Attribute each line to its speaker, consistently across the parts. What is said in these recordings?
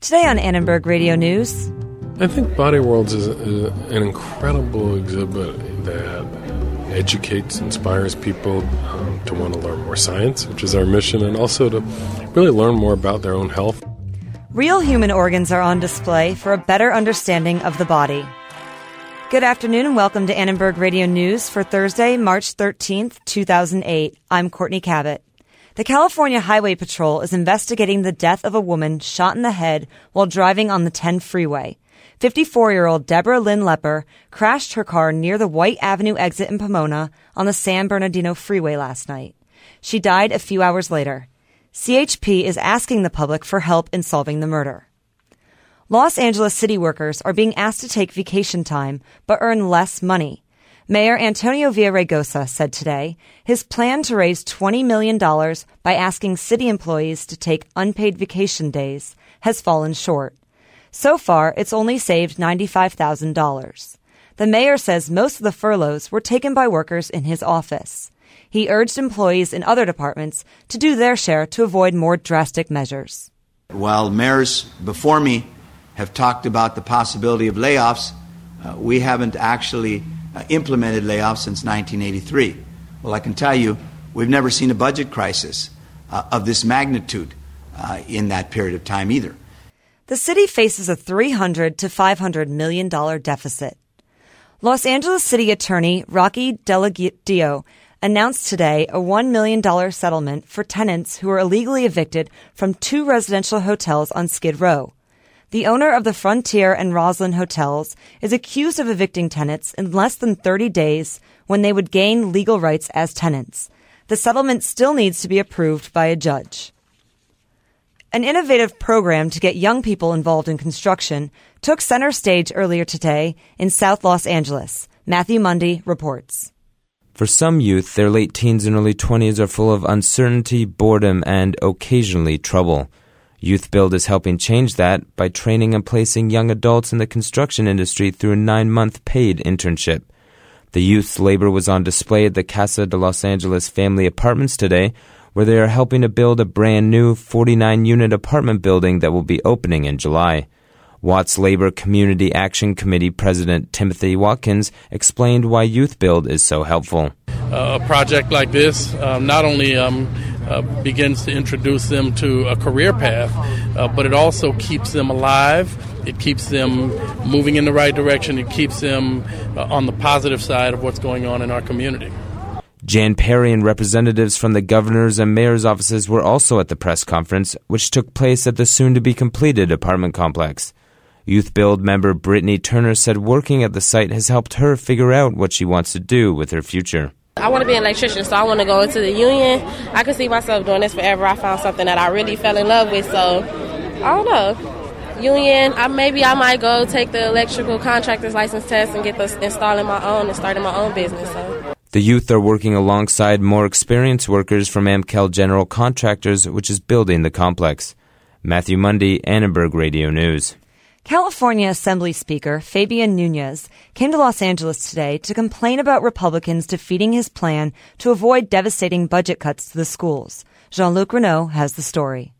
Speaker 1: Today on Annenberg Radio News.
Speaker 2: I think Body Worlds is, is an incredible exhibit that educates, inspires people um, to want to learn more science, which is our mission, and also to really learn more about their own health.
Speaker 1: Real human organs are on display for a better understanding of the body. Good afternoon and welcome to Annenberg Radio News for Thursday, March 13th, 2008. I'm Courtney Kabot. The California Highway Patrol is investigating the death of a woman shot in the head while driving on the 10 freeway. 54 year old Deborah Lynn Lepper crashed her car near the White Avenue exit in Pomona on the San Bernardino Freeway last night. She died a few hours later. CHP is asking the public for help in solving the murder. Los Angeles city workers are being asked to take vacation time but earn less money. Mayor Antonio Villaraigosa said today his plan to raise $20 million by asking city employees to take unpaid vacation days has fallen short. So far, it's only saved $95,000. The mayor says most of the furloughs were taken by workers in his office. He urged employees in other departments to do their share to avoid more drastic measures.
Speaker 3: While mayors before me have talked about the possibility of layoffs, uh, we haven't actually uh, implemented layoffs since 1983. Well, I can tell you, we've never seen a budget crisis uh, of this magnitude uh, in that period of time either.
Speaker 1: The city faces a 300 to 500 million dollar deficit. Los Angeles City Attorney Rocky Delgadillo announced today a $1 million settlement for tenants who were illegally evicted from two residential hotels on Skid Row. The owner of the Frontier and Rosslyn hotels is accused of evicting tenants in less than 30 days when they would gain legal rights as tenants. The settlement still needs to be approved by a judge. An innovative program to get young people involved in construction took center stage earlier today in South Los Angeles. Matthew Mundy reports.
Speaker 4: For some youth, their late teens and early 20s are full of uncertainty, boredom, and occasionally trouble. Youth Build is helping change that by training and placing young adults in the construction industry through a nine month paid internship. The youth's labor was on display at the Casa de Los Angeles Family Apartments today, where they are helping to build a brand new 49 unit apartment building that will be opening in July. Watts Labor Community Action Committee President Timothy Watkins explained why Youth Build is so helpful.
Speaker 5: Uh, a project like this um, not only um, uh, begins to introduce them to a career path, uh, but it also keeps them alive. It keeps them moving in the right direction. It keeps them uh, on the positive side of what's going on in our community.
Speaker 4: Jan Perry and representatives from the governor's and mayor's offices were also at the press conference, which took place at the soon to be completed apartment complex. Youth Build member Brittany Turner said working at the site has helped her figure out what she wants to do with her future.
Speaker 6: I want to be an electrician, so I want to go into the union. I can see myself doing this forever. I found something that I really fell in love with, so I don't know. Union, I, maybe I might go take the electrical contractor's license test and get the installing my own and starting my own business. So.
Speaker 4: The youth are working alongside more experienced workers from Amcal General Contractors, which is building the complex. Matthew Mundy, Annenberg Radio News.
Speaker 1: California Assembly Speaker Fabian Nunez came to Los Angeles today to complain about Republicans defeating his plan to avoid devastating budget cuts to the schools. Jean-Luc Renault has the story.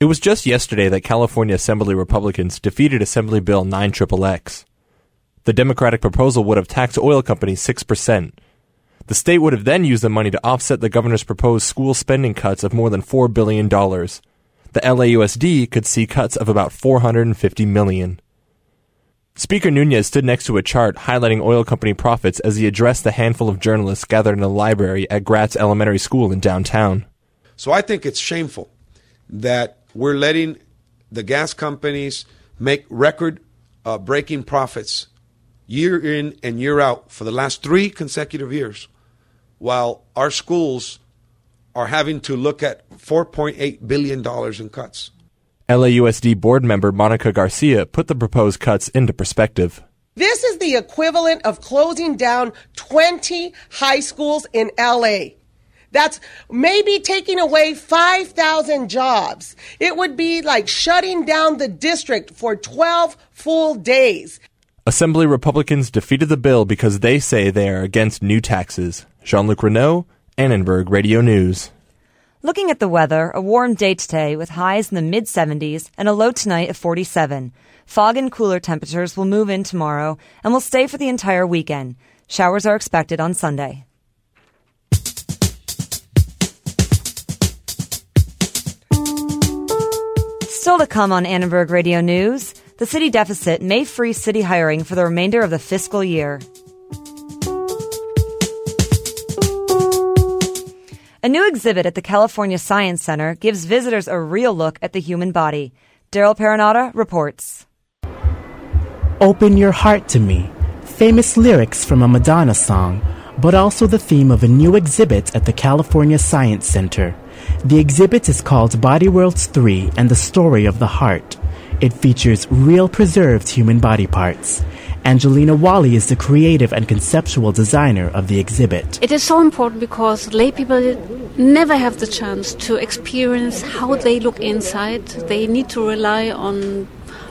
Speaker 7: It was just yesterday that California Assembly Republicans defeated Assembly Bill 9XXX. The Democratic proposal would have taxed oil companies 6%. The state would have then used the money to offset the governor's proposed school spending cuts of more than $4 billion the LAUSD could see cuts of about 450 million. Speaker Nunez stood next to a chart highlighting oil company profits as he addressed the handful of journalists gathered in a library at Gratts Elementary School in downtown.
Speaker 8: So I think it's shameful that we're letting the gas companies make record uh, breaking profits year in and year out for the last three consecutive years, while our schools are having to look at $4.8 billion in cuts.
Speaker 7: LAUSD board member Monica Garcia put the proposed cuts into perspective.
Speaker 9: This is the equivalent of closing down 20 high schools in LA. That's maybe taking away 5,000 jobs. It would be like shutting down the district for 12 full days.
Speaker 7: Assembly Republicans defeated the bill because they say they are against new taxes. Jean Luc Renault, Annenberg Radio News.
Speaker 1: Looking at the weather, a warm day today with highs in the mid 70s and a low tonight of 47. Fog and cooler temperatures will move in tomorrow and will stay for the entire weekend. Showers are expected on Sunday. Still to come on Annenberg Radio News, the city deficit may freeze city hiring for the remainder of the fiscal year. A new exhibit at the California Science Center gives visitors a real look at the human body. Daryl Paranata reports.
Speaker 10: Open Your Heart to Me, famous lyrics from a Madonna song, but also the theme of a new exhibit at the California Science Center. The exhibit is called Body Worlds 3 and the Story of the Heart. It features real preserved human body parts. Angelina Whalley is the creative and conceptual designer of the exhibit.
Speaker 11: It is so important because lay people never have the chance to experience how they look inside. They need to rely on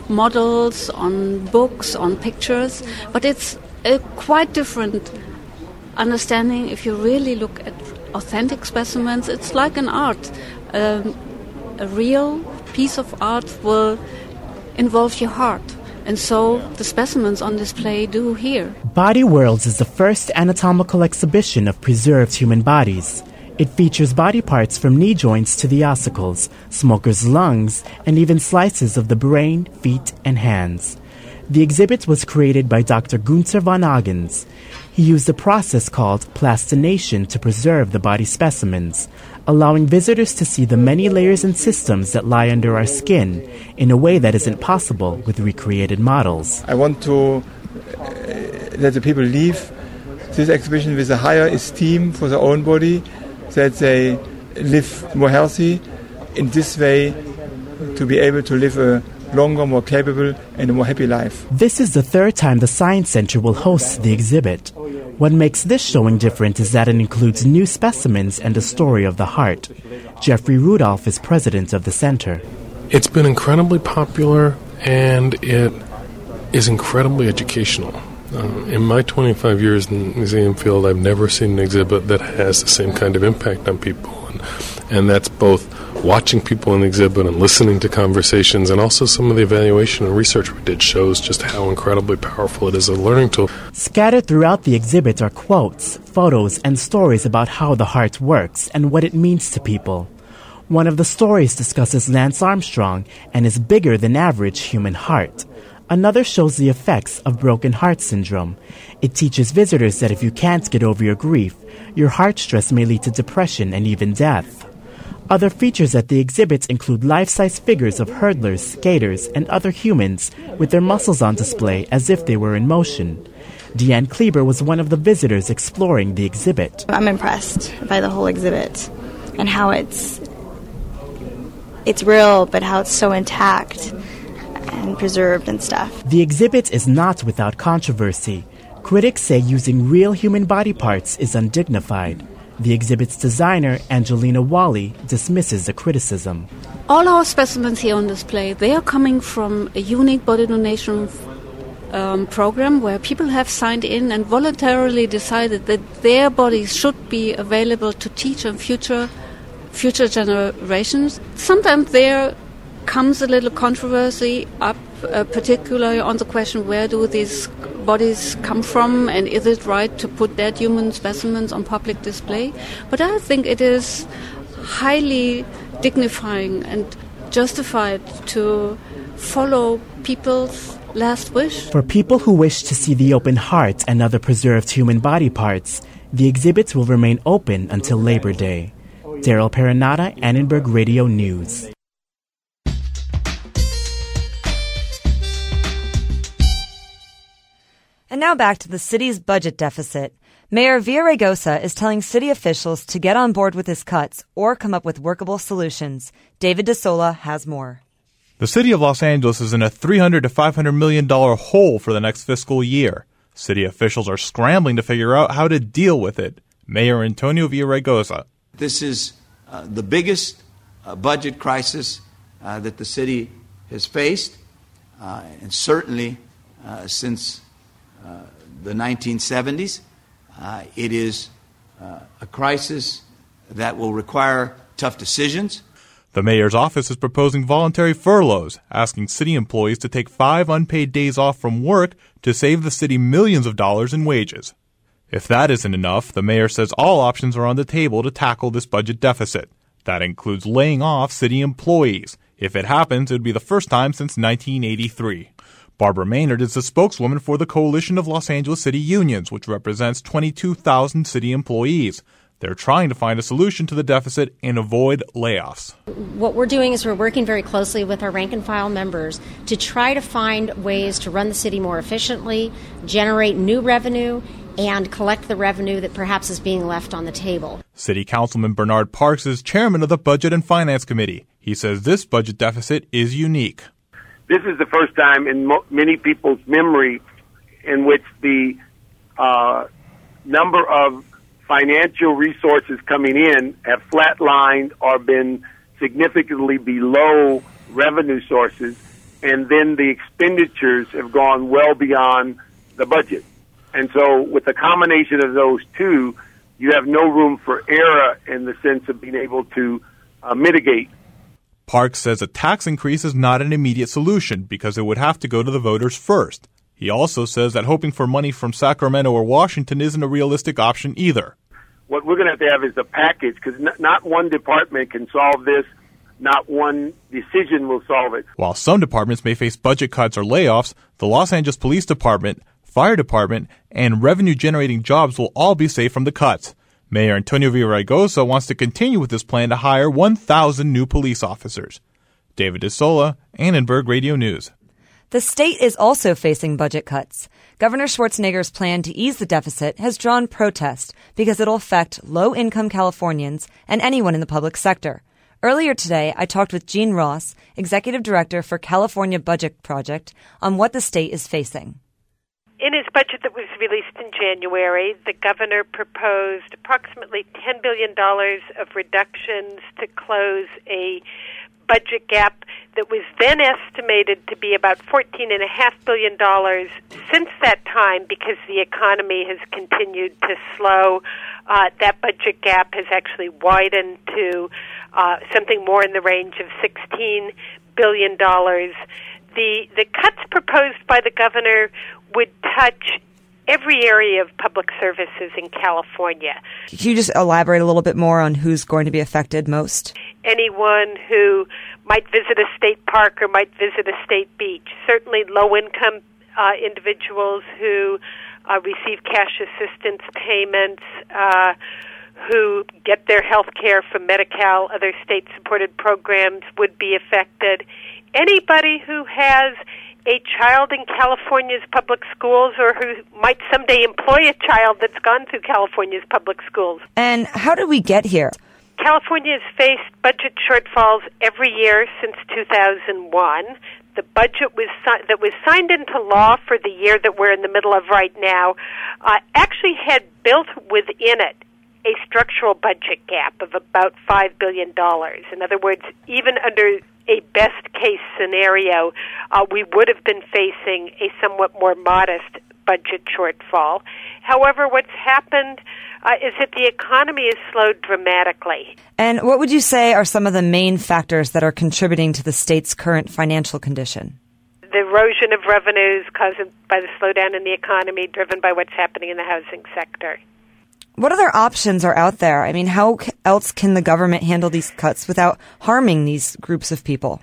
Speaker 11: models, on books, on pictures, but it's a quite different understanding if you really look at authentic specimens. It's like an art. Um, a real piece of art will involve your heart. And so the specimens on display do here.
Speaker 10: Body Worlds is the first anatomical exhibition of preserved human bodies. It features body parts from knee joints to the ossicles, smokers' lungs, and even slices of the brain, feet, and hands. The exhibit was created by Dr. Gunther von Hagens. He used a process called plastination to preserve the body specimens, allowing visitors to see the many layers and systems that lie under our skin in a way that isn't possible with recreated models.
Speaker 12: I want to uh, let the people leave this exhibition with a higher esteem for their own body, that they live more healthy. In this way, to be able to live a longer, more capable, and a more happy life.
Speaker 10: This is the third time the Science Center will host the exhibit. What makes this showing different is that it includes new specimens and a story of the heart. Jeffrey Rudolph is president of the center.
Speaker 2: It's been incredibly popular and it is incredibly educational. Uh, in my 25 years in the museum field, I've never seen an exhibit that has the same kind of impact on people. And, and that's both watching people in the exhibit and listening to conversations, and also some of the evaluation and research we did shows just how incredibly powerful it is a learning tool.
Speaker 10: Scattered throughout the exhibit are quotes, photos, and stories about how the heart works and what it means to people. One of the stories discusses Lance Armstrong and his bigger than average human heart. Another shows the effects of broken heart syndrome. It teaches visitors that if you can't get over your grief, your heart stress may lead to depression and even death. Other features at the exhibits include life size figures of hurdlers, skaters, and other humans with their muscles on display as if they were in motion. Deanne Kleber was one of the visitors exploring the exhibit.
Speaker 13: I'm impressed by the whole exhibit and how it's it's real, but how it's so intact and preserved and stuff.
Speaker 10: The exhibit is not without controversy. Critics say using real human body parts is undignified. The exhibit's designer, Angelina Whalley, dismisses the criticism.
Speaker 11: All our specimens here on display, they are coming from a unique body donation um, program where people have signed in and voluntarily decided that their bodies should be available to teach and future future generations. Sometimes there comes a little controversy up, uh, particularly on the question where do these bodies come from and is it right to put dead human specimens on public display? But I think it is highly dignifying and justified to follow people's last wish.
Speaker 10: For people who wish to see the open heart and other preserved human body parts, the exhibits will remain open until Labor Day. Daryl Paranata, Annenberg Radio News.
Speaker 1: And now back to the city's budget deficit. Mayor Villaraigosa is telling city officials to get on board with his cuts or come up with workable solutions. David DeSola has more.
Speaker 14: The city of Los Angeles is in a 300 to 500 million dollar hole for the next fiscal year. City officials are scrambling to figure out how to deal with it. Mayor Antonio Villaraigosa.
Speaker 3: This is uh, the biggest uh, budget crisis uh, that the city has faced, uh, and certainly uh, since the 1970s. Uh, it is uh, a crisis that will require tough decisions.
Speaker 14: The mayor's office is proposing voluntary furloughs, asking city employees to take five unpaid days off from work to save the city millions of dollars in wages. If that isn't enough, the mayor says all options are on the table to tackle this budget deficit. That includes laying off city employees. If it happens, it would be the first time since 1983. Barbara Maynard is the spokeswoman for the Coalition of Los Angeles City Unions, which represents 22,000 city employees. They're trying to find a solution to the deficit and avoid layoffs.
Speaker 15: What we're doing is we're working very closely with our rank and file members to try to find ways to run the city more efficiently, generate new revenue, and collect the revenue that perhaps is being left on the table.
Speaker 14: City Councilman Bernard Parks is chairman of the Budget and Finance Committee. He says this budget deficit is unique.
Speaker 16: This is the first time in mo- many people's memory in which the uh, number of financial resources coming in have flatlined or been significantly below revenue sources, and then the expenditures have gone well beyond the budget. And so, with the combination of those two, you have no room for error in the sense of being able to uh, mitigate.
Speaker 14: Parks says a tax increase is not an immediate solution because it would have to go to the voters first. He also says that hoping for money from Sacramento or Washington isn't a realistic option either.
Speaker 16: What we're going to have to have is a package because n- not one department can solve this. Not one decision will solve it.
Speaker 14: While some departments may face budget cuts or layoffs, the Los Angeles Police Department, Fire Department, and revenue generating jobs will all be safe from the cuts. Mayor Antonio Villaraigosa wants to continue with his plan to hire 1,000 new police officers. David DeSola, Annenberg Radio News.
Speaker 1: The state is also facing budget cuts. Governor Schwarzenegger's plan to ease the deficit has drawn protest because it'll affect low income Californians and anyone in the public sector. Earlier today, I talked with Jean Ross, Executive Director for California Budget Project, on what the state is facing.
Speaker 17: In his budget that was released in January, the governor proposed approximately $10 billion of reductions to close a budget gap that was then estimated to be about $14.5 billion since that time because the economy has continued to slow. Uh, that budget gap has actually widened to uh, something more in the range of $16 billion. The, the cuts proposed by the governor would touch every area of public services in California.
Speaker 1: Can you just elaborate a little bit more on who's going to be affected most?
Speaker 17: Anyone who might visit a state park or might visit a state beach. Certainly, low income uh, individuals who uh, receive cash assistance payments. Uh, who get their health care from Medi-Cal, other state supported programs would be affected. Anybody who has a child in California's public schools or who might someday employ a child that's gone through California's public schools.
Speaker 1: And how did we get here?
Speaker 17: California has faced budget shortfalls every year since 2001. The budget was si- that was signed into law for the year that we're in the middle of right now uh, actually had built within it a structural budget gap of about $5 billion. In other words, even under a best case scenario, uh, we would have been facing a somewhat more modest budget shortfall. However, what's happened uh, is that the economy has slowed dramatically.
Speaker 1: And what would you say are some of the main factors that are contributing to the state's current financial condition?
Speaker 17: The erosion of revenues caused by the slowdown in the economy, driven by what's happening in the housing sector.
Speaker 1: What other options are out there? I mean, how else can the government handle these cuts without harming these groups of people?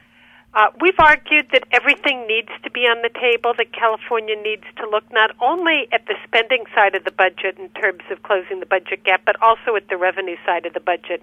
Speaker 17: Uh, we've argued that everything needs to be on the table, that California needs to look not only at the spending side of the budget in terms of closing the budget gap, but also at the revenue side of the budget.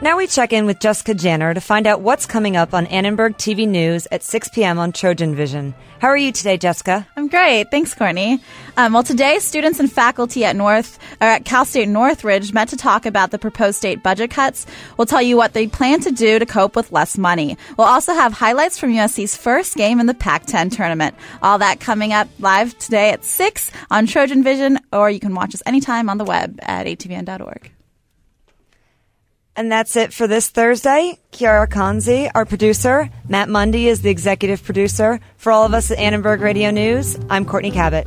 Speaker 1: Now we check in with Jessica Janner to find out what's coming up on Annenberg TV News at 6 p.m. on Trojan Vision. How are you today, Jessica?
Speaker 18: I'm great. Thanks, Courtney. Um, well, today, students and faculty at North or at Cal State Northridge met to talk about the proposed state budget cuts. We'll tell you what they plan to do to cope with less money. We'll also have highlights from USC's first game in the Pac-10 tournament. All that coming up live today at 6 on Trojan Vision, or you can watch us anytime on the web at atvn.org.
Speaker 1: And that's it for this Thursday. Chiara Canzi, our producer. Matt Mundy is the executive producer. For all of us at Annenberg Radio News, I'm Courtney Kabot.